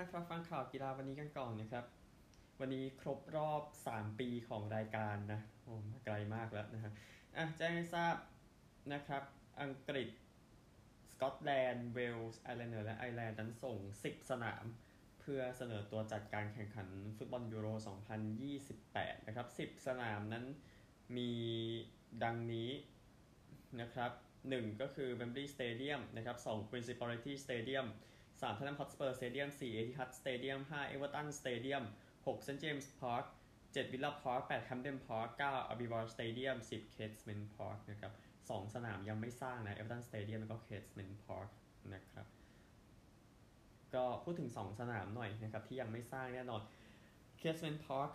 ท่านครับฟังข่าวกีฬาวันนี้กันก่อนนะครับ วันนี้ครบรอบ 3 ปีของรายการนะโอ้มาไกลมากแล้วนะฮะอะแจ้งให้ทราบนะครับ อังกฤษ สกอตแลนด์ เวลส์ไอร์แลนด์เหนือและไอร์แลนด์นั้นส่ง 10 สนาม เพื่อเสนอตัวจัดการแข่งขันฟุตบอลยูโร 2028 นะครับ 10 สนามนั้นมีดังนี้นะครับ 1 ก็คือ Wembley Stadium นะครับ2 Principality Stadium สามทอตแนมฮอตสเปอร์สเตเดียมสี่เอทิฮัตสเตเดียมห้าเอเวอร์ตันสเตเดียมหกเซนต์เจมส์พาร์คเจ็ดวิลล่าพาร์คแปดแฮมป์เดนพาร์คเก้าอาวีวาสเตเดียมสิบเคสเมนต์พาร์คนะครับสองสนามยังไม่สร้างนะเอเวอร์ตันสเตเดียมแล้วก็เคสเมนต์พาร์คนะครับก็พูดถึงสองสนามหน่อยนะครับที่ยังไม่สร้างแน่นอนเคสเมนต์พาร์ค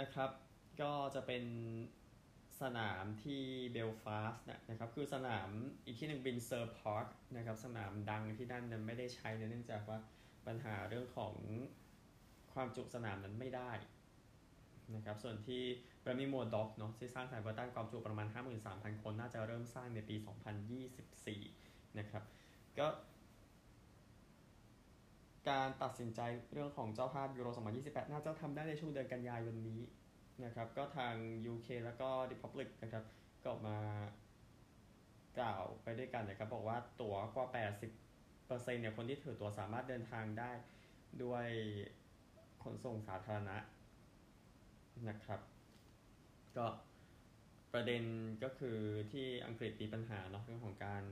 นะครับก็จะเป็น สนามที่เบลฟาสต์นะครับ คือสนามอีกที่หนึ่งวินด์เซอร์พาร์คนะครับ สนามดังที่นั่นนั้นไม่ได้ใช้เนื่องจากว่าปัญหาเรื่องของความจุสนามนั้นไม่ได้นะครับ ส่วนที่แบรมลีย์มัวร์ด็อกเนาะที่สร้างสนามเอเวอร์ตันความจุประมาณ 53,000 คน น่าจะเริ่มสร้างในปี 2024 นะครับ ก็การตัดสินใจเรื่องของเจ้าภาพยูโร 2028 น่าจะทำได้ในช่วงเดือนกันยายนนี้ นะครับก็ทาง UK แล้วก็ Republic นะครับก็ออกมากล่าวไปด้วยกันนะครับบอกว่าตั๋วกว่า 80%เนี่ยคนที่ถือตั๋วสามารถเดินทางได้ด้วยขนส่งสาธารณะนะครับ ก็ประเด็นก็คือที่อังกฤษมีปัญหาเนาะเรื่องของการ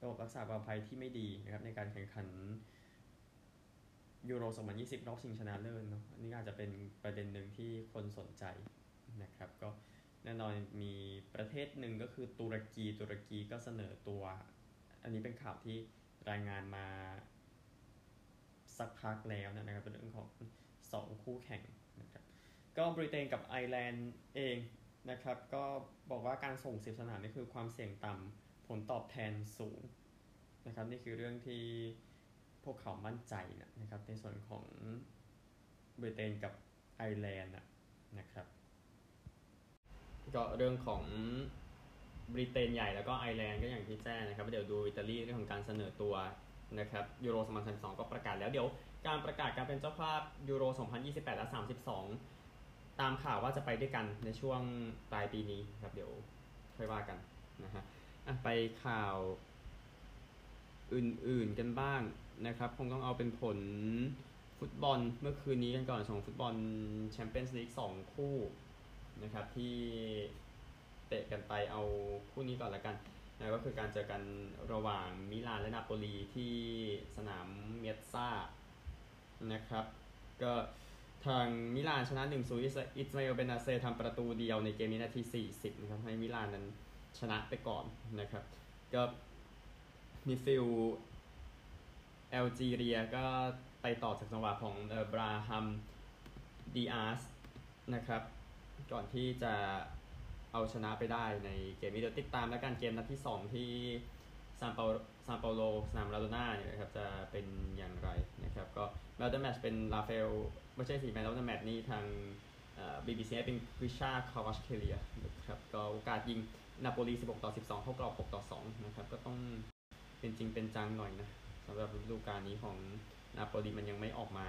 ระบบรักษาความปลอดภัยที่ไม่ดีนะครับในการแข่งขัน ยูโร 2020 รอบชิงชนะเลิศเนาะอันนี้อาจจะเป็นประเด็นหนึ่งที่คนสนใจนะครับ ก็แน่นอนมีประเทศหนึ่งก็คือตุรกี ตุรกีก็เสนอตัว อันนี้เป็นข่าวที่รายงานมาสักพักแล้วนะครับเป็นเรื่องของ 2 คู่แข่งนะครับ ก็บริเตนกับไอร์แลนด์เองนะครับ ก็บอกว่าการส่งสิบสนามนี่คือความเสี่ยงต่ำผลตอบแทนสูงนะครับ นี่คือเรื่องที่ พวกเขามั่นใจนะครับ ในส่วนของบริเตนกับไอร์แลนด์นะครับก็เรื่องของบริเตนใหญ่แล้วก็ไอร์แลนด์ก็อย่างที่แจ้งนะครับเดี๋ยวดูอิตาลีเรื่องของการเสนอตัวนะครับยูโร2022 ก็ประกาศแล้วเดี๋ยวการประกาศการเป็นเจ้าภาพยูโร 2028 และ 32 ตามข่าวว่าจะไปด้วยกันในช่วงปลายปีนี้ครับเดี๋ยวค่อยว่ากันนะฮะไปข่าวอื่นๆกันบ้าง นะครับ คงต้องเอาเป็นผลฟุตบอลเมื่อคืนนี้กันก่อนสองฟุตบอลแชมเปี้ยนส์ลีกสองคู่นะครับที่เตะกันไปเอาคู่นี้ก่อนละกันนะก็คือการเจอกันระหว่างมิลานและนาโปลีที่สนามเมียซ่านะครับ ก็ทางมิลานชนะ1 0อิสมาเอลเบนาเซทำประตูเดียวในเกมนี้นาที 40นะครับให้มิลานนั้นชนะไปก่อนนะครับ ก็มิดฟิลด์แอลจีเรียก็ไปต่อจากจังหวะของบราฮัมดีอาร์สนะครับ ก่อนที่จะเอาชนะไปได้ในเกมนี้เดี๋ยวติดตามแล้วกันเกมนัดที่ 2 ที่ซานเปาซานเปาโลสนามลาโดน่าเนี่ยนะครับจะเป็นอย่างไรนะครับ ก็แมตช์แมตช์เป็นลาเฟลไม่ใช่สิแมตช์แมตช์นี้ทางบีบีซีเป็นกริชาคาวาชเคเลียนะครับก็โอกาสยิงนาโปลี 16 ต่อ 12 เข้ากรอบ 6 ต่อ 2 นะครับ ก็ต้องเป็นจริงเป็นจังหน่อยนะ สำหรับฤดูกาลนี้ของนาโปลีมันยังไม่ออกมา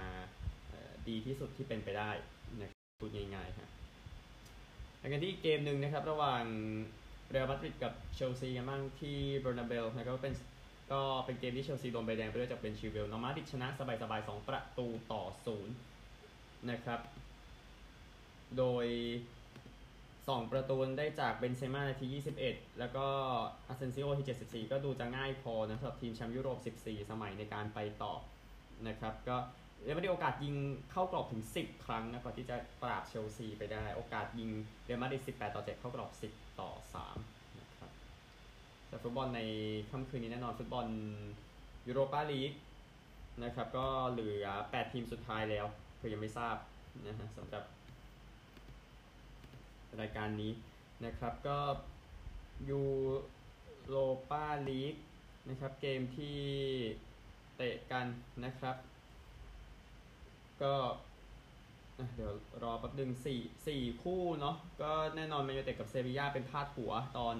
ดีที่สุดที่เป็นไปได้นะพูดง่ายๆครับแล้วกันที่เกมหนึ่งนะครับ ระหว่างเรอัลมาดริดกับเชลซีกันบ้างที่เบอร์นาเบลนะครับก็เป็นก็เป็นเกมที่เชลซีโดนใบแดงไปด้วยจากเบนชิลเวลล์เรอัลมาดริดชนะสบายๆ 2 ประตูต่อศูนย์นะครับ โดย 2 ประตูได้จากเบนเซม่านาที 21 แล้วก็อาเซนซิโอที่ 74 ก็ดูจะง่ายพอนะสำหรับทีมแชมป์ยุโรป 14 สมัยในการไปต่อนะครับ ก็เรอัลมาดริดโอกาสยิงเข้ากรอบถึง 10 ครั้งนะก่อนที่จะปราบเชลซีไปได้ โอกาสยิงเรอัลมาดริด18 ต่อ 7 เข้ากรอบ 10 ต่อ 3 นะครับแต่ฟุตบอลในค่ำคืนนี้แน่นอนฟุตบอลยูโรปาลีกนะครับ ก็เหลือ 8 ทีมสุดท้ายแล้วเพื่อยังไม่ทราบนะฮะสำหรับ รายการนี้นะครับ ก็ยูโรปาลีกนะครับ เกมที่เตะกันนะครับ ก็เดี๋ยวรอแป๊บหนึ่งสี่สี่คู่เนาะก็แน่นอนแมนยูเต็ดกับเซบีย่าเป็นพาดหัวตอน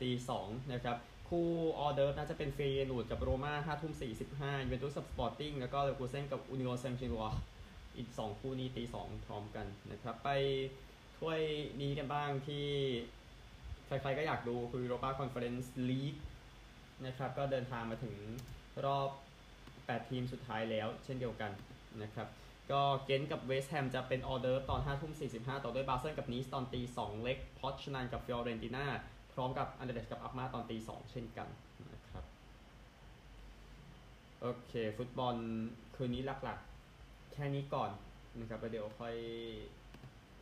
ตีสองนะครับคู่ออร์เดิร์ฟน่าจะเป็นเฟเยนูร์ดกับโรม่าห้าทุ่มสี่สิบห้ายูเวนตุสกับสปอร์ติ้งแล้วก็เลกูเซนกับอุนิโอเซนชิลัวอีกสองคู่นี้ตีสองพร้อมกันนะครับ ไป ถ้วยนี้กันบ้างที่ใครๆก็อยากดูคือ Europa Conference League นะครับ ก็เดินทางมาถึงรอบ 8 ทีมสุดท้ายแล้วเช่นเดียวกันนะครับ ก็เกนท์กับเวสต์แฮมจะเป็นออร์เดิร์ฟตอน5ทุ่ม45 ต่อด้วยบาเซิลกับนีซตอนตี 2 เลชพอซนานกับฟิออเรนติน่าพร้อมกับอันเดอร์เลชท์กับอัลค์มาร์ตอนตี 2 เช่นกันนะครับโอเค ฟุตบอลคืนนี้หลักๆ แค่นี้ก่อนนะครับแล้วเดี๋ยวค่อย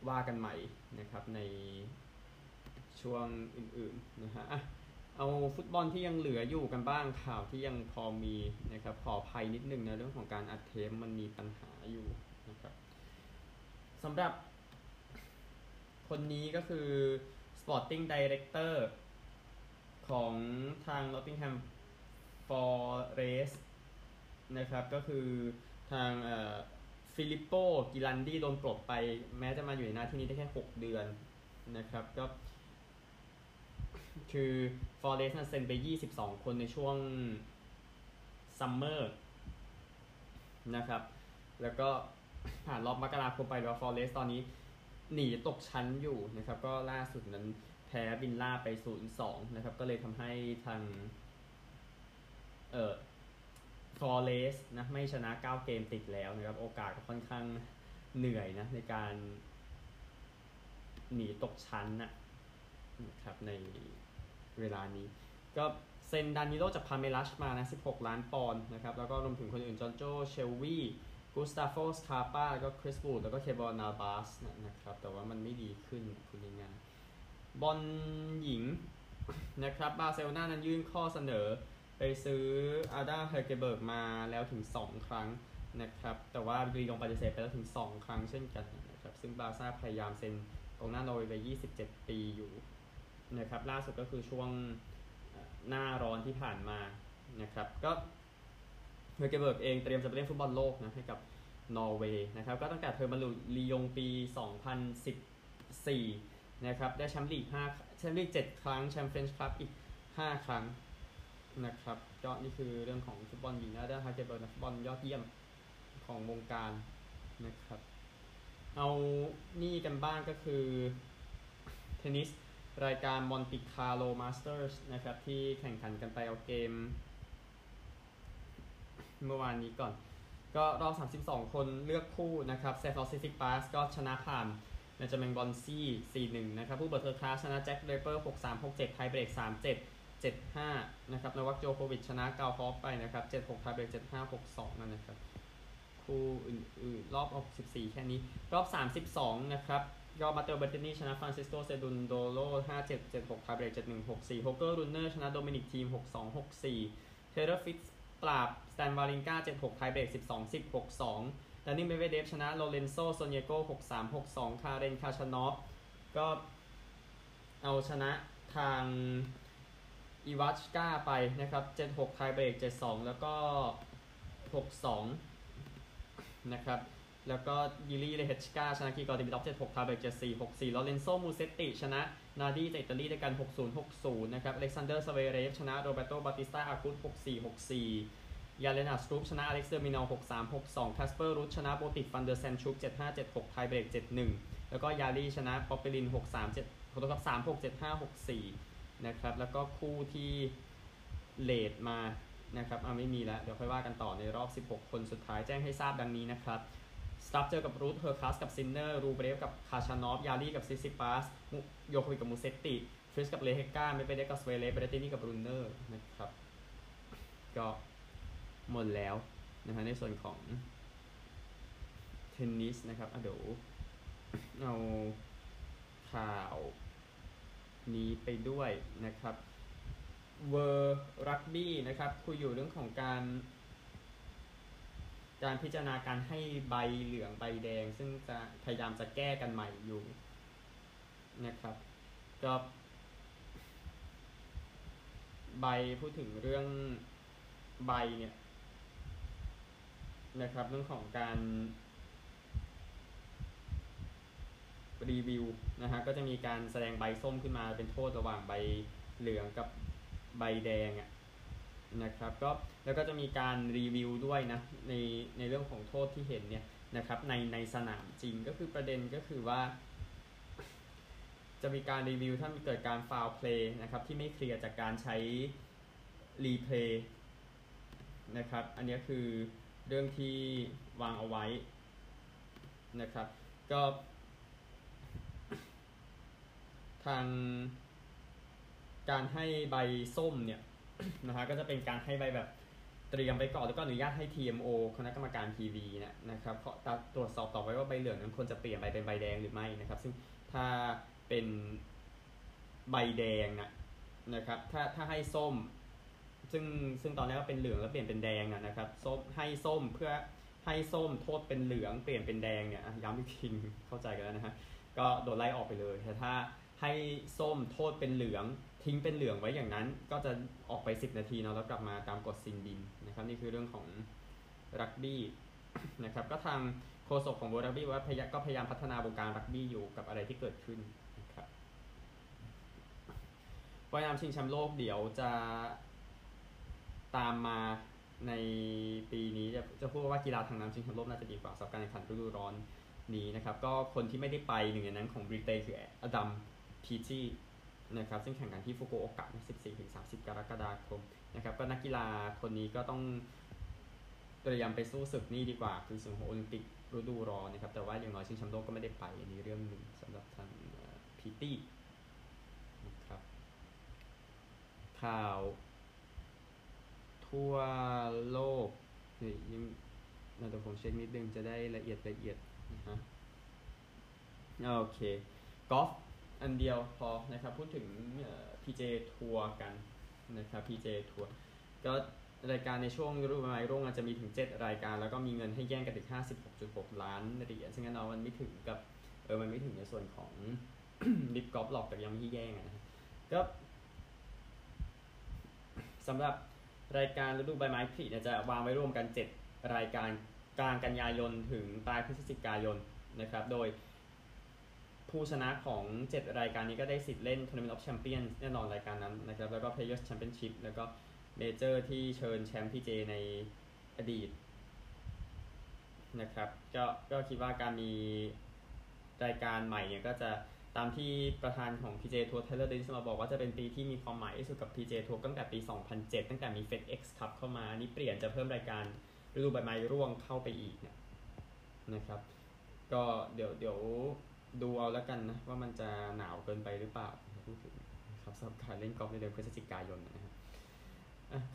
ว่ากันใหม่นะครับในช่วงอื่นๆนะฮะเอาฟุตบอลที่ยังเหลืออยู่กันบ้างข่าวที่ยังพอมีนะครับขออภัยนิดนึงนะเรื่องของการอัดเทปมันมีปัญหาอยู่นะครับสำหรับคนนี้ก็คือ Sporting Director ของทาง Nottingham Forest นะครับก็คือทางเอ่อ ฟิลิปโปจิรัลดี้โดนปลดไป แม้จะมาอยู่ในหน้าที่นี้ได้แค่ 6 เดือนนะครับก็คือ Forest นะเซ็นไป 22 คนในช่วงซัมเมอร์นะครับ แล้วก็ผ่านรอบมกราคมไปแล้ว Forest ตอนนี้หนีตกชั้นอยู่นะครับ ก็ล่าสุดนั้นแพ้วิลล่าไป 0-2 นะครับ ก็เลยทำให้ทาง เอ่อ Forest นะไม่ชนะ 9 เกมติดแล้วนะครับ โอกาสก็ค่อนข้างเหนื่อยนะในการหนีตกชั้นนะนะครับในเวลานี้ ก็เซ็นดานิโลจากพัลเมรัสมานะ 16 ล้านปอนด์นะครับ แล้วก็รวมถึงคนอื่นจอนโจเชลวีกูสตาโฟสคาปาแล้วก็คริสวูดแล้วก็เคย์เลอร์นาบาสนะครับ แต่ว่ามันไม่ดีขึ้นคุณยังไงบอลหญิงนะครับบาร์เซโลนานั้นยื่นข้อเสนอ ไปซื้ออาดาเฮเกเบิร์กมาแล้วถึง 2 ครั้งนะครับ แต่ว่าลียงปฏิเสธไปแล้วถึง 2 ครั้งเช่นกันนะครับ ซึ่งบาร์ซ่าพยายามเซ็นกองหน้านอร์เวย์วัย27 ปีอยู่นะครับ ล่าสุดก็คือช่วงหน้าร้อนที่ผ่านมานะครับ ก็เฮเกเบิร์กเองเตรียมจะไปเล่นฟุตบอลโลกนะให้กับนอร์เวย์นะครับ ก็ตั้งแต่เธอมาอยู่ลียงปี 2014 นะครับ ได้แชมป์ลีก5แชมป์ลีก 7 ครั้ง แชมป์เฟรนช์คัพอีก 5 ครั้ง นะครับก็นี่คือเรื่องของฟุตบอลหญิงนะอาดาเฮเกเบิร์กนักฟุตบอลยอดเยี่ยมของวงการนะครับ เอานี่กันบ้างก็คือเทนนิสรายการมอนติคาร์โลมาสเตอร์สนะครับที่แข่งขันกันไปเอาเกม เมื่อวานนี้ก่อน ก็รอบ 32 คนเลือกคู่นะครับสเตฟานอสซิซิปาสก็ชนะผ่านเบนจามินบอนซี่ 4-1 นะครับ ฮูเบิร์ตเฮอร์คัชชนะแจ็คเดรเปอร์ 6-3 6-7 ไทเบรก 3-7 7-5 นะครับโนวัคโจโควิชชนะกาคอฟไปนะครับ7-6ไทเบรก7-5 6-2 นั่นนะครับ คู่อื่นๆ รอบ 64 แค่นี้ รอบ 32 นะครับก็มัตเตโอเบเรตตินี่ชนะฟรานซิสโกเซรุนโดโล5 7 7 6ไทเบรก7 1 6 4โฮเกอร์รุนเนอร์ชนะโดมินิกทีม 6 2 6 4 เทย์เลอร์ฟริตซ์ปราบสแตนวาวรินกา7 6ไทเบรก12 10 6 2ดานีลเมดเวเดฟชนะโลเรนโซโซเนโก6 3 6 2 คาเรนคาชานอฟก็เอาชนะทาง อีวาชกาไปนะครับ7 6ไทเบรก7 2 แล้วก็ 6 2 นะครับ แล้วก็ยิรี่เลเฮชกาชนะกริกอร์ดิมิทรอฟ76ไทเบรก74 64ลอเรนโซมูเซตติ ชนะนาดีจากอิตาลีด้วยกัน 60 60 นะครับอเล็กซานเดอร์สเวเรฟชนะโรเบโตบาติสตาอากุต64 64ยานเลนนาร์ดสตรุฟฟ์ชนะอเล็กซ์เดอร์มินอล63 62คาสเปอร์รูดชนะโบติกฟานเดอซานด์ชุลป์75 76 ไทเบรก 71 แล้วก็ยาลีชนะปอปเปลิน 63 7ขอโทษครับ36 75 64 นะครับ แล้วก็คู่ที่เลดมานะครับอ่าไม่มีแล้ว เดี๋ยวค่อยว่ากันต่อในรอบ 16 คนสุดท้ายแจ้งให้ทราบดังนี้นะครับสตัฟเจอกับรูทเฮอร์คัสกับซินเนอร์รูเบรฟกับคาชานอฟยาลีกับซิซิปัสโยโควิกับมูเซตติฟริสกับเลเฮก้าไม่ไปได้กับสเวเลเบรตินี่กับรูเนอร์นะครับ ก็หมดแล้วนะฮะในส่วนของเทนนิสนะครับอะเดี๋ยวเอาข่าว นี้ไปด้วยนะครับเวอร์รักบี้นะครับคุยอยู่เรื่องของการ การพิจารณาการให้ใบเหลืองใบแดง ซึ่งจะพยายามจะแก้กันใหม่อยู่นะครับก็ใบพูดถึงเรื่องใบเนี่ยนะครับเรื่องของการ รีวิวนะฮะก็จะมีการแสดงใบส้มขึ้นมาเป็นโทษระหว่างใบเหลืองกับใบแดงอะนะครับก็แล้วก็จะมีการรีวิวด้วยนะในในเรื่องของโทษที่เห็นเนี่ยนะครับในในสนามจริงก็คือประเด็นก็คือว่า จะมีการรีวิวถ้ามีเกิดการฟาวเพลย์นะครับที่ไม่เคลียร์จากการใช้รีเพลย์นะครับอันนี้คือเรื่องที่วางเอาไว้นะครับก็ ทางการให้ใบส้มเนี่ยนะฮะก็จะเป็นการให้ใบแบบเตรียมไปก่อนแล้วก็อนุญาตให้ TMO คณะกรรมการทีวีเนี่ยนะครับขอตรวจสอบต่อไปว่าใบเหลืองนั้นควรจะเปลี่ยนใบเป็นใบแดงหรือไม่นะครับ ซึ่งถ้าเป็นใบแดงนะนะครับถ้าถ้าให้ส้ม ซึ่งซึ่งตอนนี้ก็เป็นเหลืองแล้วเปลี่ยนเป็นแดงนะครับส้มให้ส้มเพื่อให้ส้มโทษเป็นเหลืองเปลี่ยนเป็นแดงเนี่ยย้ำอีกทีเข้าใจกันแล้วนะฮะก็โดนไล่ออกไปเลยแต่ถ้า ให้ส้มโทษเป็นเหลือง ทิ้งเป็นเหลืองไว้อย่างนั้น ก็จะออกไป 10 นาทีเนาะแล้วกลับมาตามกฎซินดินนะครับนี่คือเรื่องของรักบี้นะครับก็ทางโฆษกของโบรักบี้ว่าพยก็พยายามพัฒนาวงการรักบี้อยู่กับอะไรที่เกิดขึ้นนะครับว่ายน้ำชิงแชมป์โลกเดี๋ยวจะตามมาในปีนี้จะจะพูดว่ากีฬาทางน้ำชิงแชมป์โลกน่าจะดีกว่าสำหรับการแข่งขันฤดูร้อนนี้นะครับ ก็คนที่ไม่ได้ไปหนึ่งในนั้นของบริเตนคืออดัม พีจีนะครับซึ่งแข่งขันที่ฟุกุโอกะ14-30 กรกฎาคมนะครับก็นักกีฬาคนนี้ก็ต้องเตรียมไปสู้ศึกนี่ดีกว่า คือสึกของโอลิมปิกฤดูร้อนนะครับ แต่ว่าอย่างน้อยชิงแชมป์โลกก็ไม่ได้ไปอันนี้เรื่องหนึ่งสำหรับทางพีตี้นะครับข่าว ทั่วโลกนี่ยังเราจะผมเช็คนิดนึงจะได้ละเอียดละเอียดนะฮะโอเคกอล์ฟ อันเดียวพอนะครับพูดถึง PJ ทัวร์กันนะครับ PJ ทัวร์ก็รายการในช่วงฤดูใบไม้ร่วงอาจจะมีถึง 7 รายการ แล้วก็มีเงินให้แย่งกันถึง 56.6 ล้านเหรียญซึ่งนั้นเรามันไม่ถึงกับเออมันไม่ถึงในส่วนของลิฟกอล์ฟหรอกแต่ยังไม่ที่แย่งนะก็สำหรับรายการฤดูใบไม้ผลิจะวางไว้ร่วมกัน 7 รายการกลางกันยายนถึงปลายพฤศจิกายนนะครับ โดย ผู้ชนะของ 7 รายการนี้ก็ได้สิทธิ์เล่น Tournament of Champions แน่นอนรายการนั้นนะครับ แล้วก็ Players Championship แล้วก็เมเจอร์ที่เชิญแชมป์ PGA ในอดีตนะครับก็ก็คิดว่าการมีรายการใหม่เนี่ยก็จะตามที่ประธานของ PJ ทัวร์เทเลอร์เดนส์มาบอกว่าจะเป็นปีที่มีความหมายที่สุดกับ PJ ทัวร์ตั้งแต่ปี 2007 ตั้งแต่มี FedEx Cup เข้ามา นี่เปลี่ยนจะเพิ่มรายการฤดูใบไม้ร่วงเข้าไปอีกเนี่ยนะครับ ก็เดี๋ยวเดี๋ยว ดูเอาแล้วกันนะว่ามันจะหนาวเกินไปหรือเปล่าพูดถึงครับสำหรับการเล่นกอล์ฟในเดือนพฤศจิกายนนะครับ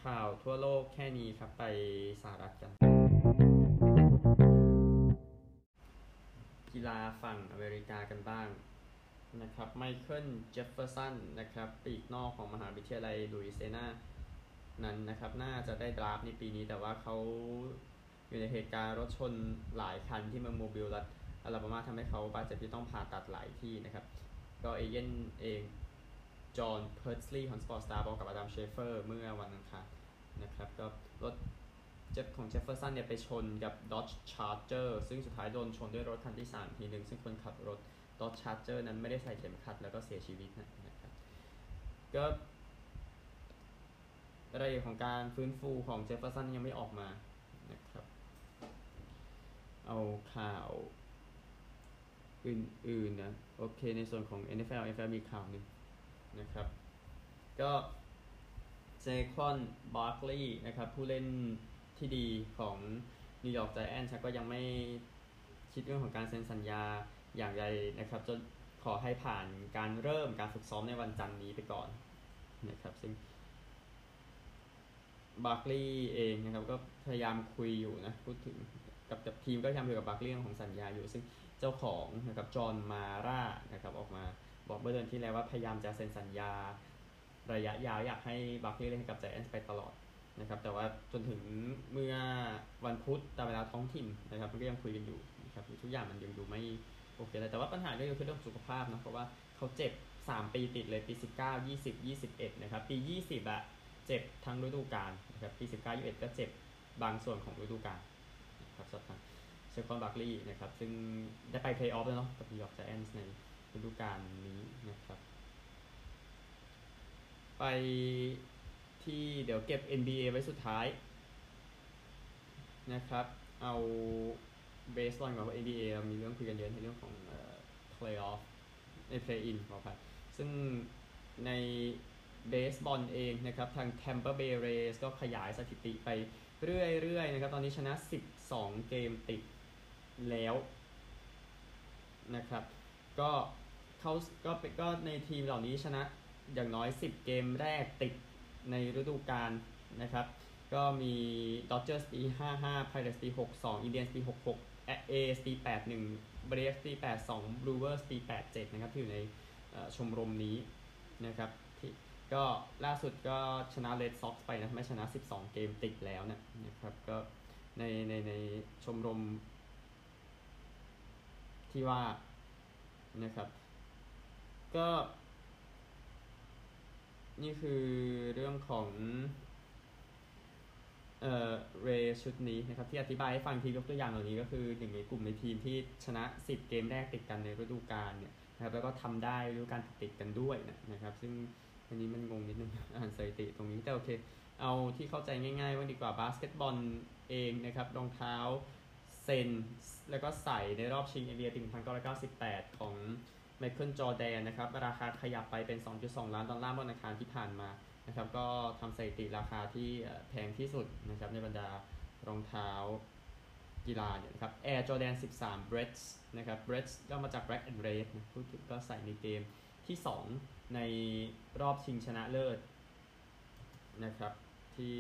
ข่าวทั่วโลกแค่นี้ครับไปสหรัฐกัน กีฬาฝั่งอเมริกากันบ้างนะครับไมเคิลเจฟเฟอร์สันนะครับปีกนอกของมหาวิทยาลัยลุยเซียนานั้นนะครับ น่าจะได้ดราฟในปีนี้แต่ว่าเขาอยู่ในเหตุการณ์รถชนหลายคันที่เมืองโมบิลรัฐ อลาบามาทำให้เขาบาดเจ็บที่ต้องผ่าตัดหลายที่นะครับ ก็เอเย่นต์เองจอห์นเพิร์ตสลีย์ของสปอร์ตสตาร์บอกกับอดัมเชฟเตอร์เมื่อวันอังคารนะครับก็รถจี๊ปของเจฟเฟอร์สันเนี่ยไปชนกับ Dodge Charger ซึ่งสุดท้ายโดนชนด้วยรถคันที่ 3 ทีหนึ่งซึ่งคนขับรถ Dodge Charger นั้นไม่ได้ใส่เข็มขัดแล้วก็เสียชีวิตนะครับก็รายละเอียดของการฟื้นฟูของเจฟเฟอร์สันยังไม่ออกมานะครับ เอาข่าว อื่นๆนะโอเคในส่วนของ NFL NFL มีข่าวหนึ่งนะครับ ก็เซควอนบาร์คลีย์นะครับ ผู้เล่นที่ดีของนิวยอร์กไจแอนท์ก็ยังไม่คิดเรื่องของการเซ็นสัญญาอย่างไรนะครับจนขอให้ผ่านการเริ่มการฝึกซ้อมในวันจันทร์นี้ไปก่อนนะครับ ซึ่งบาร์คลีย์เองนะครับก็พยายามคุยอยู่นะพูดถึงกับกับทีมก็พยายามคุยกับบาร์คลีย์เรื่องของสัญญาอยู่ ซึ่ง เจ้าของนะครับจอห์นมาร่านะครับออกมาบอกเมื่อเดือนที่แล้วว่าพยายามจะเซ็นสัญญา ระยะยาวอยากให้บาร์คลีย์เล่นกับไจแอนท์ไปตลอดนะครับแต่ว่าจนถึงเมื่อวันพุธตามเวลาท้องถิ่นนะครับมันก็ยังคุยกันอยู่นะครับทุกอย่างมันยังดูไม่โอเคเลยแต่ว่าปัญหาก็คือเรื่องสุขภาพนะเพราะว่าเขาเจ็บ 3 ปีติดเลยปี 19 20 21นะครับปี 20อะเจ็บทั้งฤดูกาลนะครับปี 19 21 ก็เจ็บบางส่วนของฤดูกาลนะครับสำหรับเซควอนบาร์คลีย์นะครับ ซึ่งได้ไปเพลย์ออฟแล้วเนาะกับนิวยอร์กไจแอนท์ในฤดูกาลนี้นะครับ ไปที่เดี๋ยวเก็บ NBA ไว้สุดท้ายนะครับ เอาเบสบอลก่อนเพรา NBA เรามีเรื่องคุยกันเยอะในเรื่องของเอ่อ playoff ใน play in ขออภัยซึ่งในเบสบอลเองนะครับทาง Tampa Bay Rays ก็ขยายสถิติไปเรื่อยๆนะครับ ตอนนี้ชนะ 12 เกมติด แล้วนะครับ ก็เขาก็เป็นก็ในทีมเหล่านี้ชนะอย่างน้อย 10 เกมแรกติดในฤดูกาลนะครับ ก็มี Dodgers ปี 55 Pirates ปี 62 Indians ปี 66 A's ปี 81 Braves ปี 82 Brewers ปี 87 นะครับ ที่อยู่ในชมรมนี้นะครับที่ก็ล่าสุดก็ชนะ Red Sox ไปนะ ไม่ชนะ 12 เกมติดแล้วนะนะครับ ก็ในในในชมรม ที่ว่านะครับ ก็ นี่คือเรื่องของเอ่อเรชุดนี้นะครับ ที่อธิบายให้ฟังทียกตัวอย่างเหล่านี้ก็คือหนึ่งในกลุ่มในทีมที่ชนะ 10 เกมแรกติดกันในฤดูกาลเนี่ยนะครับแล้วก็ทำได้ฤดูกาลติดกันด้วยนะครับ ซึ่งอันนี้มันงงนิดนึงอ่านสถิติตรงนี้แต่โอเค เอาที่เข้าใจง่ายๆว่าดีกว่าบาสเกตบอลเองนะครับรองเท้า ซนแล้วก็ใส่ในรอบชิง NBA ปีติม1998 ของไมเคิลจอแดนนะครับ ราคาขยับไปเป็น 2.2 ล้านดอลลาร์เมื่อวันอังคารที่ผ่านมานะครับ ก็ทำสถิติราคาที่แพงที่สุดนะครับในบรรดารองเท้ากีฬาเนี่ยนะครับ Air Jordan 13 b r e a d s นะครับ b r e a d s ก็มาจาก Black and Red นะพูดถึงก็ใส่ในเกมที่ 2 ในรอบชิงชนะเลิศนะครับที่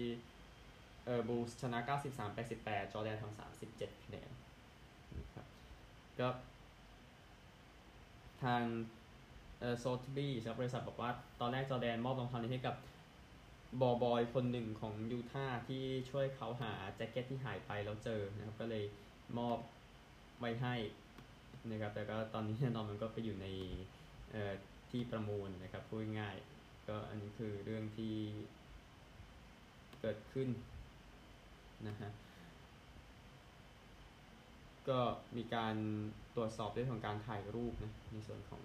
เออบูสชนะ 93 88 จอแดนทำ37คะแนนนะครับก็ทางเออโซทบี้จากบริษัทบอกว่า ตอนแรกจอแดนมอบรองเท้านี้ให้กับบอบอยคนหนึ่งของยูทาห์ที่ช่วยเขาหาแจ็คเก็ตที่หายไปแล้วเจอนะครับ ก็เลยมอบไว้ให้นะครับ แต่ก็ตอนนี้แน่นอนมันก็ไปอยู่ในเอ่อที่ประมูลนะครับพูดง่าย ก็อันนี้คือเรื่องที่เกิดขึ้น นะฮะก็มีการตรวจสอบเรื่องของการถ่ายรูปนะในส่วนของ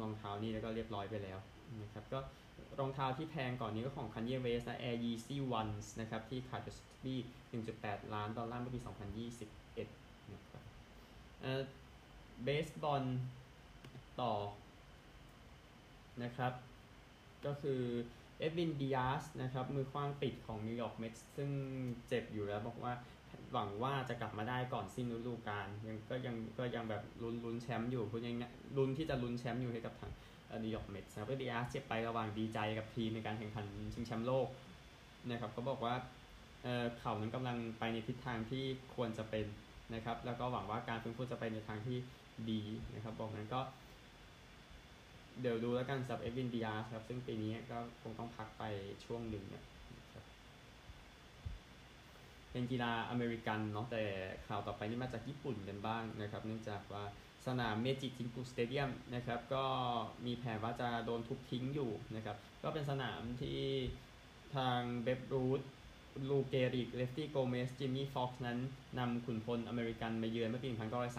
รองเท้านี้แล้วก็เรียบร้อยไปแล้วนะครับก็รองเท้าที่แพงก่อนนี้ก็ของ Kanye West นะ Air Yeezy Ones นะครับที่ขายอยู่ที่1.8 ล้านดอลลาร์เมื่อปี 2021นะครับเอ่อเบสบอลต่อนะครับ ก็คือ เอดวินดิอาสนะครับมือขว้างปิดของนิวยอร์กเมทส์ซึ่งเจ็บอยู่แล้วบอกว่าหวังว่าจะกลับมาได้ก่อนสิ้นฤดูกาลยังก็ยังก็ยังแบบลุ้นลุ้นแชมป์อยู่พูดง่ายๆลุ้นที่จะลุ้นแชมป์อยู่ให้กับทางนิวยอร์กเมทส์นะครับก็ดิอาสเจ็บไประหว่างดีใจกับทีมในการแข่งขันชิงแชมป์โลกนะครับก็บอกว่าเออเขานั้นกำลังไปในทิศทางที่ควรจะเป็นนะครับแล้วก็หวังว่าการฟื้นฟูจะไปในทางที่ดีนะครับบอกนั้นก็ เดี๋ยวดูแล้วกันสำหรับเอดวินดิอาสครับ ซึ่งปีนี้ก็คงต้องพักไปช่วงหนึ่งเนะครับเป็นกีฬาอเมริกันเนาะแต่ข่าวต่อไปนี่มาจากญี่ปุ่นกันบ้างนะครับ เนื่องจากว่าสนามเมจิจิงกุสเตเดียมนะครับก็มีแผนว่าจะโดนทุบทิ้งอยู่นะครับ ก็เป็นสนามที่ทางเบ๊บรูธลูเกริกเลฟตี้โกเมสจิมมี่ฟ็อกซ์นั้นนำขุนพลอเมริกันมาเยือนเมื่อปี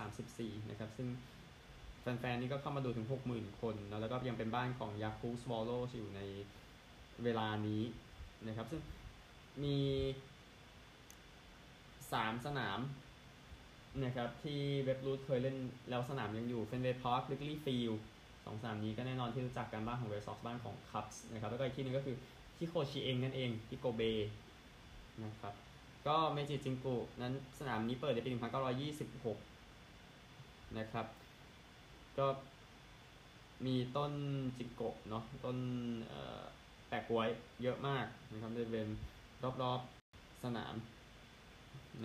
1934 นะครับ ซึ่ง แฟนๆ นี่ก็เข้ามาดูถึง 60,000 คนนะแล้วก็ยังเป็นบ้านของยาคูลท์สวอลโลส์อยู่ในเวลานี้นะครับ ซึ่งมี 3 สนามนะครับที่เบ๊บรูธเคยเล่นแล้วสนามยังอยู่เฟนเวย์พาร์คริกลี่ย์ฟิลด์สองสนามนี้ก็แน่นอนที่รู้จักกันบ้านของเรดซ็อกบ้านของคัพส์นะครับแล้วก็อีกที่หนึ่งก็คือที่โคชิเองนั่นเองที่โกเบนะครับก็เมจิจิงกุนั้นสนามนี้เปิดในปี 1926 นะครับ ก็มีต้นกิงโกะเนาะต้นแปะก๊วยเยอะมากนะครับบริเวณรอบๆสนาม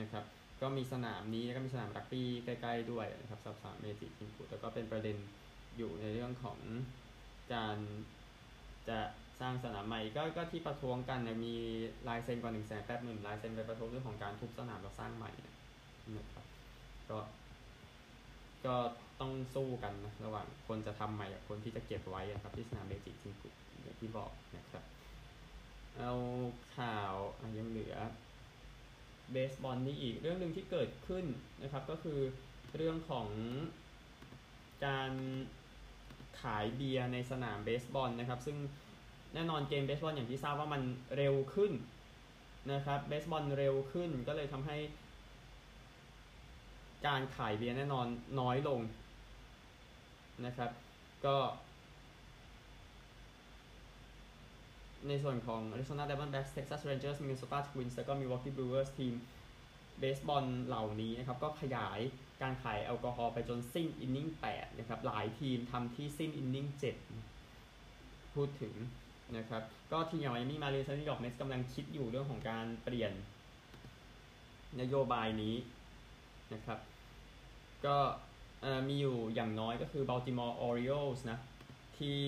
นะครับ ก็มีสนามนี้แล้วก็มีสนามรักบี้ใกล้ๆด้วยนะครับสับสามเมจิจิงกุแต่ก็เป็นประเด็นอยู่ในเรื่องของการจะสร้างสนามใหม่ก็ก็ที่ประท้วงกันเนี่ยมีลายเซ็นกว่าหนึ่งแสนแปดหมื่นลายเซ็นไปประท้วงเรื่องของการทุบสนามแล้วสร้างใหม่นะครับก็ก็ ต้องสู้กันนะระหว่างคนจะทำใหม่กับคนที่จะเก็บไว้อะครับ ที่สนามเมจิจิงกุอย่างที่บอกนะครับเอาข่าวยังเหลือเบสบอลนี่อีกเรื่องหนึ่งที่เกิดขึ้นนะครับ ก็คือเรื่องของการขายเบียร์ในสนามเบสบอลนะครับ ซึ่งแน่นอนเกมเบสบอลอย่างที่ทราบว่ามันเร็วขึ้นนะครับเบสบอลเร็วขึ้นก็เลยทำให้การขายเบียร์แน่นอนน้อยลง นะครับ ก็ ในส่วนของ Arizona Diamondbacks Texas Rangers Minnesota Twins แล้วก็ Milwaukee Brewers ทีมเบสบอลเหล่านี้นะครับก็ขยายการขายแอลกอฮอล์ไปจนสิ้นอินนิ่ง8นะครับหลายทีมทำที่สิ้นอินนิ่ง7พูดถึงนะครับก็ทีมอย่างไมมี่มาเรียนนิวยอกเมสกำลังคิดอยู่เรื่องของการเปลี่ยนนโยบายนี้นะครับ ก็ มีอยู่อย่างน้อยก็คือ Baltimore Orioles นะ ที่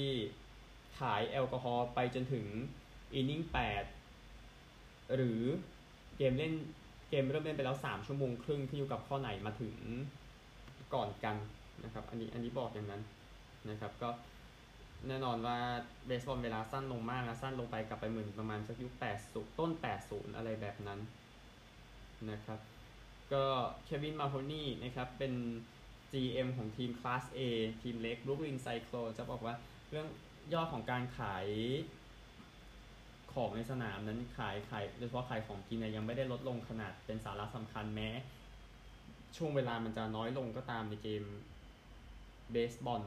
ขายแอลกอฮอล์ไปจนถึงอินนิ่ง8 หรือเกมเล่นเกมเริ่มเล่นไปแล้ว 3 ชั่วโมงครึ่งที่อยู่กับข้อไหนมาถึงก่อนกันนะครับ อันนี้อันนี้บอกอย่างนั้นนะครับ ก็แน่นอนว่าเบสบอลเวลาสั้นลงมากนะสั้นลงไปกลับไปเหมือนประมาณสักยุค80 ต้น 80 อะไรแบบนั้นนะครับ ก็เควินมาโฮนี่นะครับเป็น GM ของทีมคลาส A ทีมเล็กบรูคลินไซโคลจะบอกว่าเรื่องยอดของการขายของในสนามนั้นขายขายโดยเฉพาะขายของกินเนี่ยยังไม่ได้ลดลงขนาดเป็นสาระสำคัญแม้ ช่วงเวลามันจะน้อยลงก็ตามในเกมเบสบอล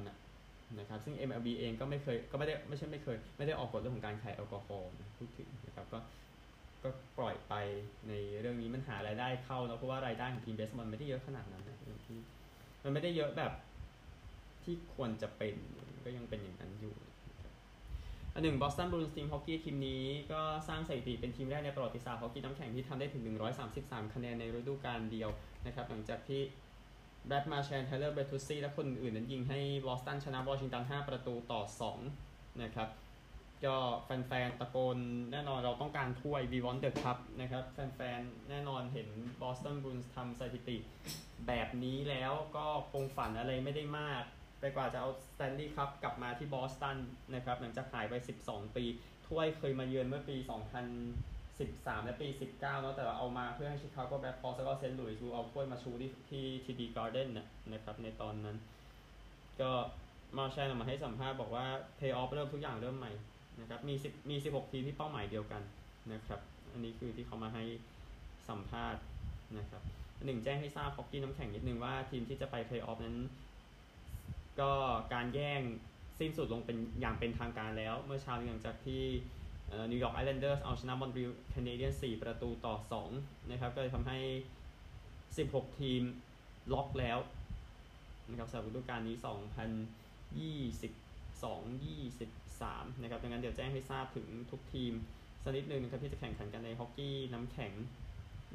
นะครับ ซึ่ง MLB เองก็ไม่เคยก็ไม่ได้ไม่ใช่ไม่เคย ไม่ได้ออกกฎเรื่องของการขายแอลกอฮอล์พูดถึงนะครับก็ก็ปล่อยไปในเรื่องนี้มันหารายได้เข้าแล้วเพราะว่ารายได้ของทีมเบสบอลไม่ได้เยอะขนาดนั้นนะที่ มันไม่ได้เยอะแบบที่ควรจะเป็นก็ยังเป็นอย่างนั้นอยู่อันหนึ่งบอสตันบรูอินส์ทีมฮอกกี้ทีมนี้ก็สร้างสถิติเป็นทีมแรกในประวัติศาสตร์ฮอกกี้น้ำแข็งที่ทำได้ถึง 133 คะแนนในฤดูกาลเดียวนะครับ หลังจากที่แบรดมาร์แชนด์ไทเลอร์เบอร์ตุซซีและคนอื่นนั้นยิงให้บอสตันชนะวอชิงตัน 5 ประตูต่อ 2 นะครับ ก็แฟนๆตะโกนแน่นอนเราต้องการถ้วย We want the Cup นะครับแฟนๆแน่นอนเห็นบอสตันบรูอินส์ทำสถิติแบบนี้แล้วก็คงฝันอะไรไม่ได้มาก ไปกว่าจะเอาสแตนลีย์คัพกลับมาที่บอสตันนะครับหลังจากหายไป 12 ปี ถ้วยเคยมาเยือนเมื่อปี 2013 และปี 19เนาะแต่ว่าเอามาพ่ายให้ชิคาโกแบล็คฮอว์กส์แล้วก็เซนต์หลุยส์เอาถ้วยมาชูที่ที่ทีดีการ์เด้นนะครับในตอนนั้น ก็มาร์แชนด์ออกมาให้สัมภาษณ์บอกว่าเพย์ออฟเริ่มทุกอย่างเริ่มใหม่ นะครับมี10มี 16 ทีมที่เป้าหมายเดียวกันนะครับอันนี้คือที่เขามาให้สัมภาษณ์นะครับหนึ่งแจ้งให้ทราบฮอกกี้น้ำแข็งนิดนึงว่าทีมที่จะไปเพย์ออฟนั้น ก็การแย่งสิ้นสุดลงเป็นอย่างเป็นทางการแล้ว เมื่อเช้าหลังจากที่นิวยอร์กไอแลนเดอร์สเอาชนะมอนทรีออลแคนาเดียนส์ 4ประตูต่อ 2 นะครับ ก็เลยทำให้ 16 ทีมล็อกแล้วนะครับสำหรับฤดูกาลนี้ 2022 23 นะครับ ดังนั้นเดี๋ยวแจ้งให้ทราบถึงทุกทีมสักนิดนึงนะครับที่จะแข่งขันกันในฮอกกี้น้ำแข็ง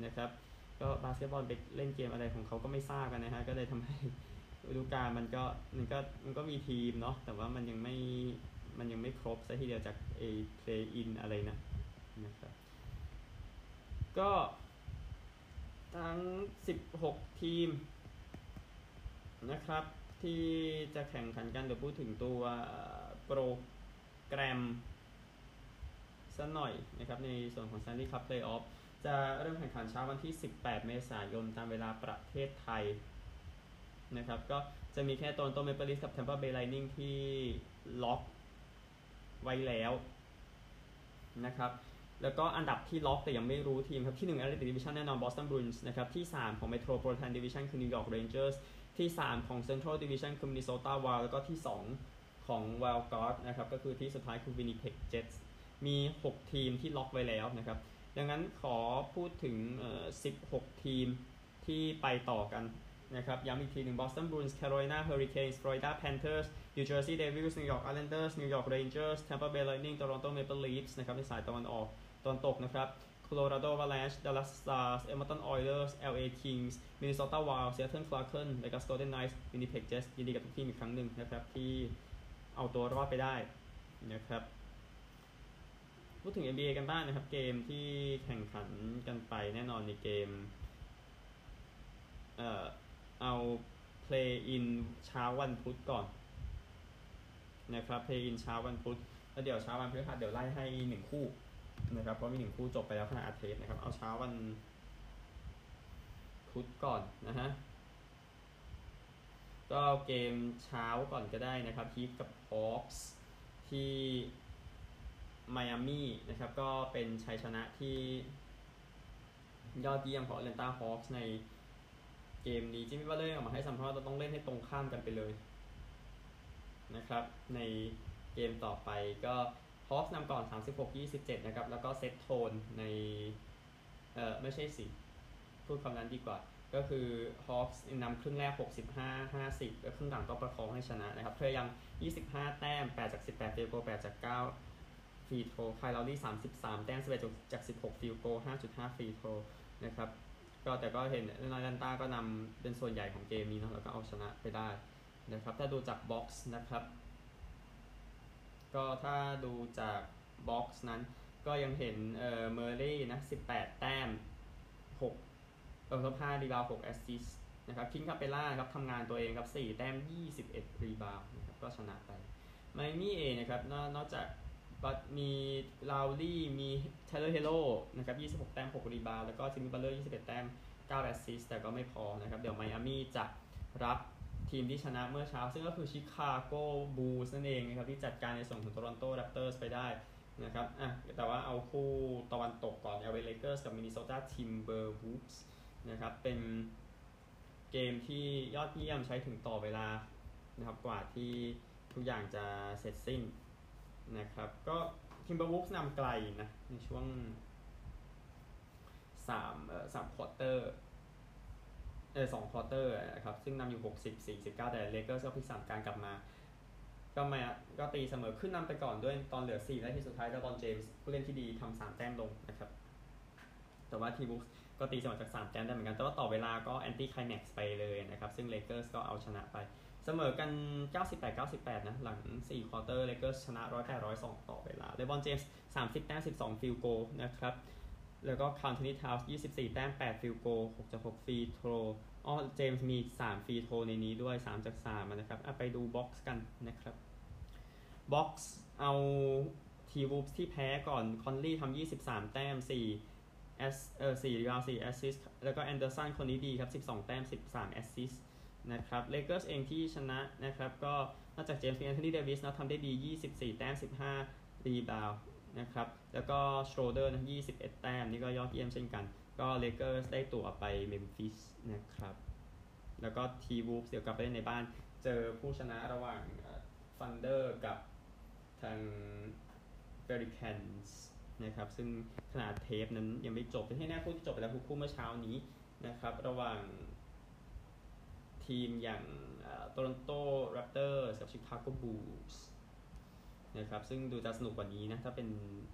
นะครับ ก็บาสเกตบอลไปเล่นเกมอะไรของเขาก็ไม่ทราบกันนะฮะ ก็เลยทำให้ฤดูกาลมันก็มันก็มันก็มีทีมเนาะ แต่ว่ามันยังไม่มันยังไม่ครบซะทีเดียวจากเอplay-in อะไรนะนะครับ ก็ทั้ง 16 ทีมนะครับ ที่จะแข่งขันกันเดี๋ยวพูดถึงตัวโปรแกรมสักหน่อยนะครับในส่วนของ Stanley Cup Playoff จะเริ่มแข่งขันเช้าวันที่ 18 เมษายนตามเวลาประเทศไทยนะครับก็จะมีโตรอนโตเมเปิลลีฟส์กับ Tampa Bay Lightning ที่ล็อกไว้แล้วนะครับแล้วก็อันดับที่ล็อกแต่ยังไม่รู้ทีมครับ ที่1 Atlantic Division แน่นอน Boston Bruins นะครับที่ 3 ของ Metropolitan Division คือ New York Rangers ที่ 3 ของ Central Division คือ Minnesota Wild แล้วก็ที่ 2 ของ Wild Card นะครับก็คือที่สุดท้ายคือ Winnipeg Jets มี 6 ทีมที่ล็อกไว้แล้วนะครับดังนั้นขอพูดถึง 16 ทีมที่ไปต่อกันนะครับย้ำอีกทีหนึ่ง Boston Bruins Carolina Hurricanes Florida Panthers New Jersey Devils New York Islanders New York Rangers Tampa Bay Lightning Toronto Maple Leafs นะครับในสายตะวันออกตอนตกนะครับ Colorado Avalanche Dallas Stars Edmonton Oilers LA Kings Minnesota Wild Seattle Kraken Vegas Golden Knights Winnipeg Jets ยินดีกับทุกทีมอีกครั้งหนึ่งนะครับที่เอาตัวรอดไปได้นะครับพูดถึง NBA กันบ้างนะครับ เกมที่แข่งขันกันไปแน่นอนในเกม เอ่อเอา play in เช้าวันพุธก่อนนะครับ play in เช้าวันพุธแล้วเดี๋ยวเช้าวันพฤหัสเดี๋ยวไล่ให้หนึ่งคู่ นะครับเพราะมีหนึ่งคู่จบไปแล้วขณะอัดเทปนะครับ เอาเช้าวันพุธก่อนนะฮะก็เกมเช้าก่อนก็ได้นะครับฮีฟกับฮอคส์ที่ไมอามี่นะครับ ก็เป็นชัยชนะที่ยอดเยี่ยมของแอตแลนตาฮอคส์ในเกมนี้จิมมี่บัตเลอร์ออกมาให้สัมภาษณ์ว่าต้องเล่นให้ตรงข้ามกันไปเลยนะครับ ในเกมต่อไปก็ ฮอคส์นำก่อน 36-27 นะครับ แล้วก็ set tone ใน เอ่อไม่ใช่สิ พูดคำนั้นดีกว่า ก็คือฮอคส์นำครึ่งแรก 65-50 แล้วครึ่งหลังก็ประคองให้ชนะนะครับ เธอยัง 25 แต้ม 8 จาก 18ฟิลโก8จาก 9ฟรีโทไคลลอรี่ 33 แต้ม 11 จาก 16ฟิลโก5.5ฟรีโทนะครับ ก็แต่ก็เห็นนารันต้าก็นำเป็นส่วนใหญ่ของเกมนี้นะแล้วก็เอาชนะไปได้นะครับ ถ้าดูจากบ็อกซ์นะครับ ก็ถ้าดูจากบ็อกซ์นั้น ก็ยังเห็นเอ่อเมอร์รี่นะ18 แต้ม6เออลบ5 rebound 6 assist นะครับคลินต์คาเปลาครับทำงานตัวเองครับ 4 แต้ม 21 rebound นะครับก็ชนะไปไมอามี่เองนะครับนอกนอกจากมีลาวรี่มีไทเลอร์ฮีโร่นะครับ26 แต้ม 6 rebound แล้วก็จิมมี่บัตเลอร์ 21 แต้ม 9 แอสซิสแต่ก็ไม่พอนะครับ เดี๋ยวไมอามี่จะรับ ทีมที่ชนะเมื่อเช้า ซึ่งก็คือชิคาโกบูลส์นั่นเองนะครับที่จัดการในส่วนของโตรอนโตแรปเตอร์สไปได้นะครับอะแต่ว่าเอาคู่ตะวันตกก่อน LA Lakers กับ Minnesota Timberwolves นะครับเป็นเกมที่ยอดเยี่ยมใช้ถึงต่อเวลานะครับกว่าที่ทุกอย่างจะเสร็จสิ้นนะครับก็ Timberwolves นำไกลนะในช่วง3เอ่อ3ควอเตอร์ เออสองควอเตอร์นะครับ ซึ่งนำอยู่ 60 49 แต่ Lakers ก็พลิกสถานการณ์กลับมา ก็มาก็ตีเสมอขึ้นนำไปก่อนด้วยตอนเหลือ4และที่สุดท้ายแล้วบอลเจมส์ผู้เล่นที่ดีทำ3แต้มลงนะครับ แต่ว่าทีบุ๊กก็ตีเสมอจาก 3 แต้มได้เหมือนกัน แต่ว่าต่อเวลาก็แอนตี้ไคลแม็กซ์ไปเลยนะครับ ซึ่งเลเกอร์สก็เอาชนะไปเสมอกัน 98-98 นะ หลัง 4 ควอเตอร์เลเกอร์ชนะ 108 102 ต่อเวลาเลบอนเจมส์30 แต้ม 12 ฟิลโกนะครับ แล้วก็คาร์ทนีทาวส์24 แต้ม 8 ฟิลโก6จาก6ฟรีโทรอ๋อเจมส์มี 3 free throw ในนี้ด้วย 3 จาก 3 นะครับไปดู box กันนะครับ box เอาทีวูฟที่แพ้ก่อน คอนลี่ทำ23 แต้ม 4 แอสเออ4รีบาว4แอสซิสแล้วก็แอนเดอร์สันคนนี้ดีครับ 12 แต้ม 13 แอสซิสนะครับเลเกอร์สเองที่ชนะนะครับ ก็นอกจากเจมส์แอนโทนีเดวิสนะทำได้ดี 24 แต้ม 15 rebound นะครับ แล้วก็ชโรเดอร์นะ21 แต้ม นี่ก็ยอดเยี่ยมเช่นกัน ก็เลเกอร์ได้ตั๋วไปเมมฟิสนะครับ แล้วก็ทีวูฟเดี๋ยวกลับไปในบ้าน เจอผู้ชนะระหว่างฟันเดอร์กับทางเ e ริแคนส์นะครับ ซึ่งขณะเทปนั้นยังไม่จบที่แน่คู่ที่จบไปแล้วคือคู่เมื่อเช้านี้นะครับ ระหว่างทีมอย่างโตรอนโตแรปเตอร์กับชิคาโกบูลส์ นะครับซึ่งดูจะสนุกกว่านี้นะถ้าเป็น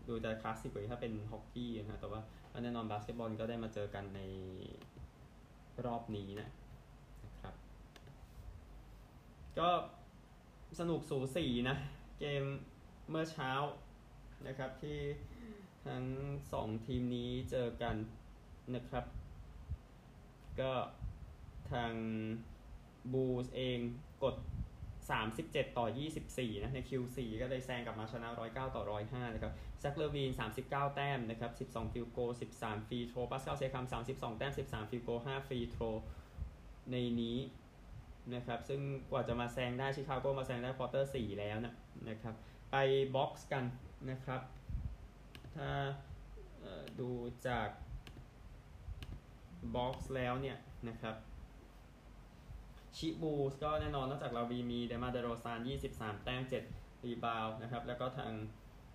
ดูจะคลาสสิกกว่าถ้าเป็นฮอกกี้นะแต่ว่าแน่นอนบาสเกตบอลก็ได้มาเจอกันในรอบนี้นะนะครับ ก็สนุกสูสีนะ เกมเมื่อเช้านะครับที่ทั้งสองทีมนี้เจอกันนะครับ ก็ทางบูลส์เองกด 37 ต่อ 24 นะใน Q4 ก็เลยแซงกลับมาชนะ 109 ต่อ 105 นะครับแซคเลอร์วีน 39 แต้มนะครับ 12 field goal 13 free throw ปัสคาลเซียคัม 32 แต้ม 13 field goal 5 free throw ในนี้นะครับ ซึ่งกว่าจะมาแซงได้ชิคาโกมาแซงได้ควอเตอร์ 4 แล้วนะนะครับ ไป box กันนะครับ ถ้าดูจากbox แล้วเนี่ยนะครับ ชิบูลส์ก็แน่นอนนอกจากลาวีนมีเดมาร์เดโรซาน 23 แต้ม 7 rebound นะครับ แล้วก็ทาง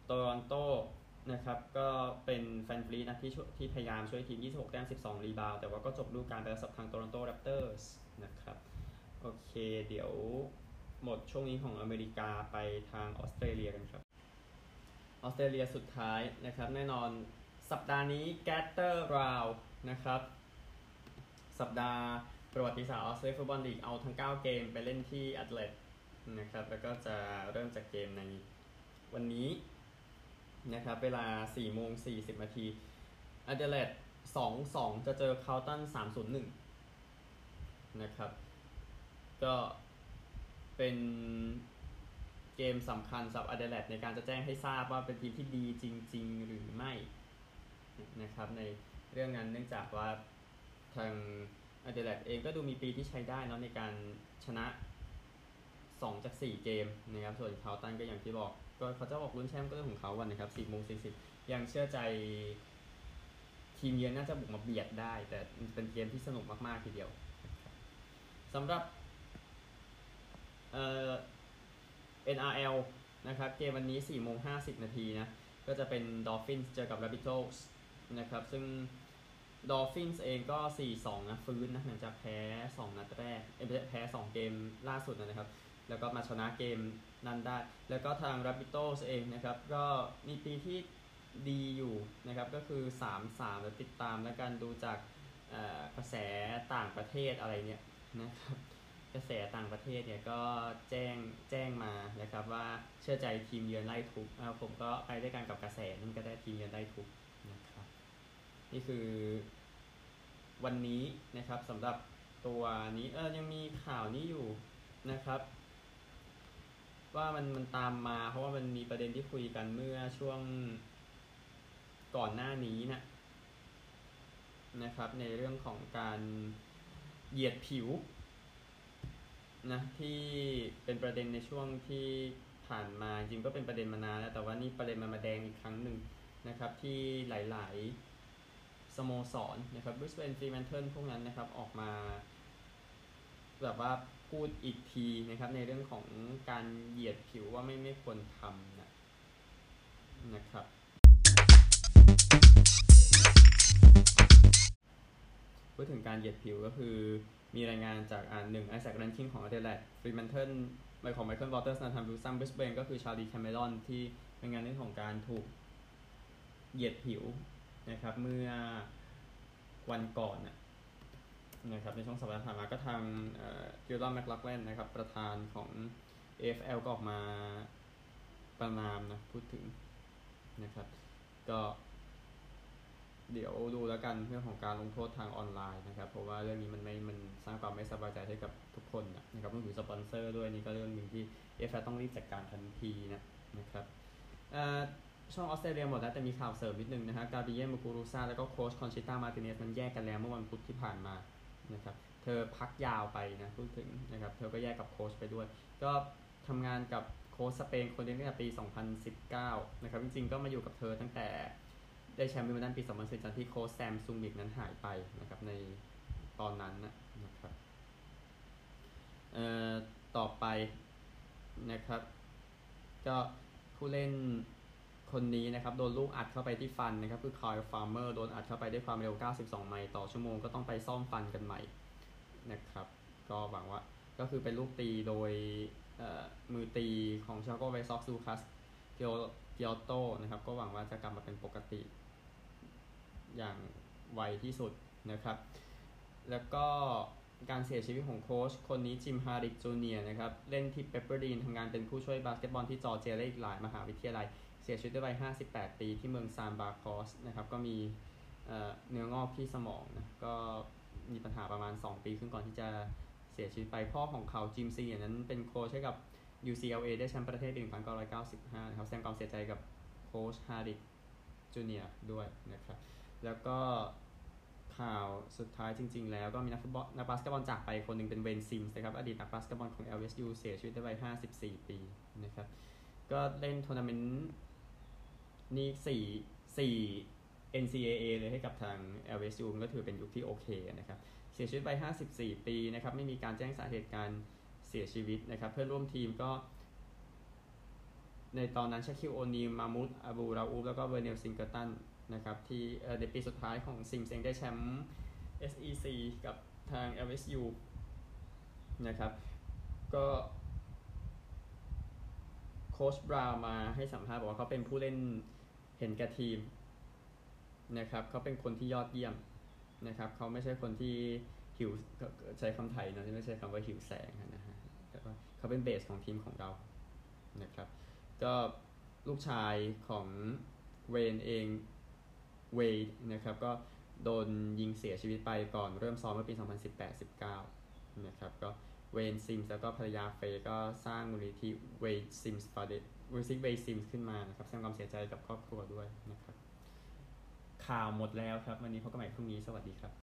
โตรอนโตนะครับก็เป็นแวนฟลีตนะที่ที่พยายามช่วยทีม 26 แต้ม 12 rebound แต่ว่าก็จบฤดูกาลไปแล้วสำหรับทางโตรอนโตแรปเตอร์สนะครับ โอเค เดี๋ยวหมดช่วงนี้ของอเมริกาไปทางออสเตรเลียกันครับ ออสเตรเลียสุดท้ายนะครับ แน่นอนสัปดาห์นี้ Gather Round นะครับ สัปดาห์ ประวัติศาสตร์ออสเตรเลียฟุตบอลลีกเอาทั้ง 9 เกมไปเล่นที่อเดเลดนะครับแล้วก็จะเริ่มจากเกมในวันนี้นะครับเวลา4โมง40นาทีอเดเลด2 2 จะเจอคาร์ลตัน301 นะครับ ก็เป็นเกมสำคัญสำหรับอเดเลดในการจะแจ้งให้ทราบว่าเป็นทีมที่ดีจริง ๆ หรือไม่นะครับในเรื่องนั้นเนื่องจากว่าทาง อเดเลดเองก็ดูมีปีที่ใช้ได้นะในการชนะ 2 จาก 4 เกมนะครับ ส่วนเขาตันก็อย่างที่บอก ก็เขาจะบอกลุ้นแชมป์ก็เรื่องของเขาวันนะครับ4โมง40 ยังเชื่อใจทีมเยือนน่าจะบุกมาเบียดได้ แต่เป็นเกมที่สนุกมากๆทีเดียวสำหรับเอ่อ NRL นะครับ เกมวันนี้4โมง50 นาทีนะ ก็จะเป็น Dolphins เจอกับ Rabbitohs นะครับ ซึ่ง Dolphins เองก็ 4-2 นะฟื้นนะหลังจากแพ้ 2 นัดแรกเอ้ยไม่ใช่แพ้ 2 เกมล่าสุดนะครับ แล้วก็มาชนะเกมนั้นได้ แล้วก็ทาง Rabbitohs เองนะครับ ก็มีปีที่ดีอยู่นะครับ ก็คือ 3-3แล้วติดตามแล้วกันดูจากกระแสต่างประเทศอะไรเนี่ยนะครับ กระแสต่างประเทศเนี่ยก็แจ้งแจ้งมานะครับว่าเชื่อใจทีมเยือนไล่ทุกผมก็ไปด้วยกันกับกระแสนั่นก็ได้ทีมเยือนไล่ทุก นี่คือวันนี้นะครับสำหรับตัวนี้เออยังมีข่าวนี้อยู่นะครับ ว่ามันมันตามมา เพราะว่ามันมีประเด็นที่คุยกันเมื่อช่วงก่อนหน้านี้นะนะครับ ในเรื่องของการเหยียดผิวนะที่เป็นประเด็นในช่วงที่ผ่านมาจริงก็เป็นประเด็นมานานแล้วแต่ว่านี่ประเด็นมันมาแดงอีกครั้งหนึ่งนะครับ ที่หลาย ๆ สโมสรนะครับบริสเบนฟรีแมนเทิลพวกนั้นนะครับออกมา แบบว่าพูดอีกทีนะครับ ในเรื่องของการเหยียดผิวว่าไม่ไม่ควรทำนะนะครับ พูดถึงการเหยียดผิวก็คือมีรายงานจากอ่าหนึ่งไอแซคแรนคินของอเดเลดฟรีแมนเทิลไมของไมเคิลวอลเตอร์สนาธานวิลสันบริสเบนก็คือชาลีแคมเมรอนที่เป็นงานเรื่องของการถูกเหยียดผิว นะครับ เมื่อวันก่อนนะครับในช่วงสัปดาห์ผ่านมาก็ทางกิลลอนแมคลักแลนนะครับ ประธานของ AFL ก็ออกมาประนามนะพูดถึงนะครับ ก็เดี๋ยวดูแล้วกันเรื่องของการลงโทษทางออนไลน์นะครับ เพราะว่าเรื่องนี้มันไม่ มันสร้างความไม่สบายใจให้กับทุกคนนะนะครับรวมถึงสปอนเซอร์ด้วยนี่ก็เรื่องหนึ่งที่ AFL ต้องรีบจัดการทันทีนะนะครับ ช่วงออสเตรเลียหมดแล้วแต่มีข่าวเสริมนิดนึงนะฮะการ์บิเญมูกูรูซาแล้วก็โค้ชคอนชิต้ามาร์ติเนซมันแยกกันแล้วเมื่อวันพุธที่ผ่านมานะครับเธอพักยาวไปนะพูดถึงนะครับเธอก็แยกกับโค้ชไปด้วย ก็ทำงานกับโค้ชสเปนคนนี้ตั้งแต่ปี 2019 นะครับ จริงๆ ก็มาอยู่กับเธอตั้งแต่ได้แชมป์วิมเบิลดันปี 2010ตอนที่โค้ชแซมซูมิคนั้นหายไปนะครับในตอนนั้นนะครับเอ่อต่อไปนะครับ ก็ผู้เล่น คนนี้นะครับโดนลูกอัดเข้าไปที่ฟันนะครับคือไคล์ฟาร์เมอร์โดนอัดเข้าไปด้วยความเร็ว 92 ไมล์ต่อชั่วโมงก็ต้องไปซ่อมฟันกันใหม่นะครับก็หวังว่าก็คือเป็นลูกตีโดยมือตีของชิคาโกไวท์ซ็อกซ์ลูคัสจิโอลิโตนะครับก็หวังว่าจะกลับมาเป็นปกติ อย่างไวที่สุดนะครับ แล้วก็การเสียชีวิตของโค้ชคนนี้จิมฮาริกจูเนียร์นะครับ เล่นที่เปปเปอร์ดีนทำงานเป็นผู้ช่วยบาสเกตบอลที่จอร์เจียและอีกหลายมหาวิทยาลัย เสียชีวิตด้วยวัย 58 ปีที่เมืองซานมาร์คอสนะครับก็มีเนื้องอกที่สมองนะก็มีปัญหาประมาณ 2 ปีขึ้นก่อนที่จะเสียชีวิตไปพ่อของเขาจิมซีเนียร์นั้นเป็นโค้ชให้กับ UCLA ได้แชมป์ประเทศปี 1995 นะครับแสดงความเสียใจกับโค้ชฮาริกจูเนียร์ด้วยนะครับแล้วก็ข่าวสุดท้ายจริง ๆ แล้วก็มีนักฟุตบอลนักบาสเกตบอลจากไปคนหนึ่งเป็นเวนซิมส์นะครับอดีตนักบาสเกตบอลของ LSU เสียชีวิตด้วยวัย54 ปีนะครับก็เล่นทัวร์นาเมนต์ นี่4 4 NCAA เลยให้กับทาง LSU ก็ถือเป็นยุคที่โอเคนะครับ เสียชีวิตไป 54 ปีนะครับ ไม่มีการแจ้งสาเหตุการเสียชีวิตนะครับ เพื่อนร่วมทีมก็ ในตอนนั้นชาคิวโอนีมามุดอาบูราอูฟแล้วก็เวอร์เนลซิงเกอร์ตันนะครับที่ในปีสุดท้ายของซิมเซงได้แชมป์ SEC กับทาง LSU นะครับ ก็โค้ชบราวมาให้สัมภาษณ์บอกว่าเขาเป็นผู้เล่น เห็นแก่ทีมนะครับเขาเป็นคนที่ยอดเยี่ยมนะครับเขาไม่ใช่คนที่หิวใช้คำไทยนะไม่ใช่คำว่าหิวแสงนะฮะแต่ว่าเขาเป็นเบสของทีมของเรานะครับก็ลูกชายของเวนเองเวย์นะครับก็โดนยิงเสียชีวิตไปก่อนเริ่มซ้อมเมื่อปี 2018-19 นะครับก็เวนซิมส์แล้วก็ภรรยาเฟย์ก็สร้างมูลนิธิเวย์ซิมส์ฟาเด วิซิกเวย์ซิมขึ้นมานะครับแสดงความเสียใจกับครอบครัวด้วยนะครับ ข่าวหมดแล้วครับ วันนี้พบกันใหม่พรุ่งนี้สวัสดีครับ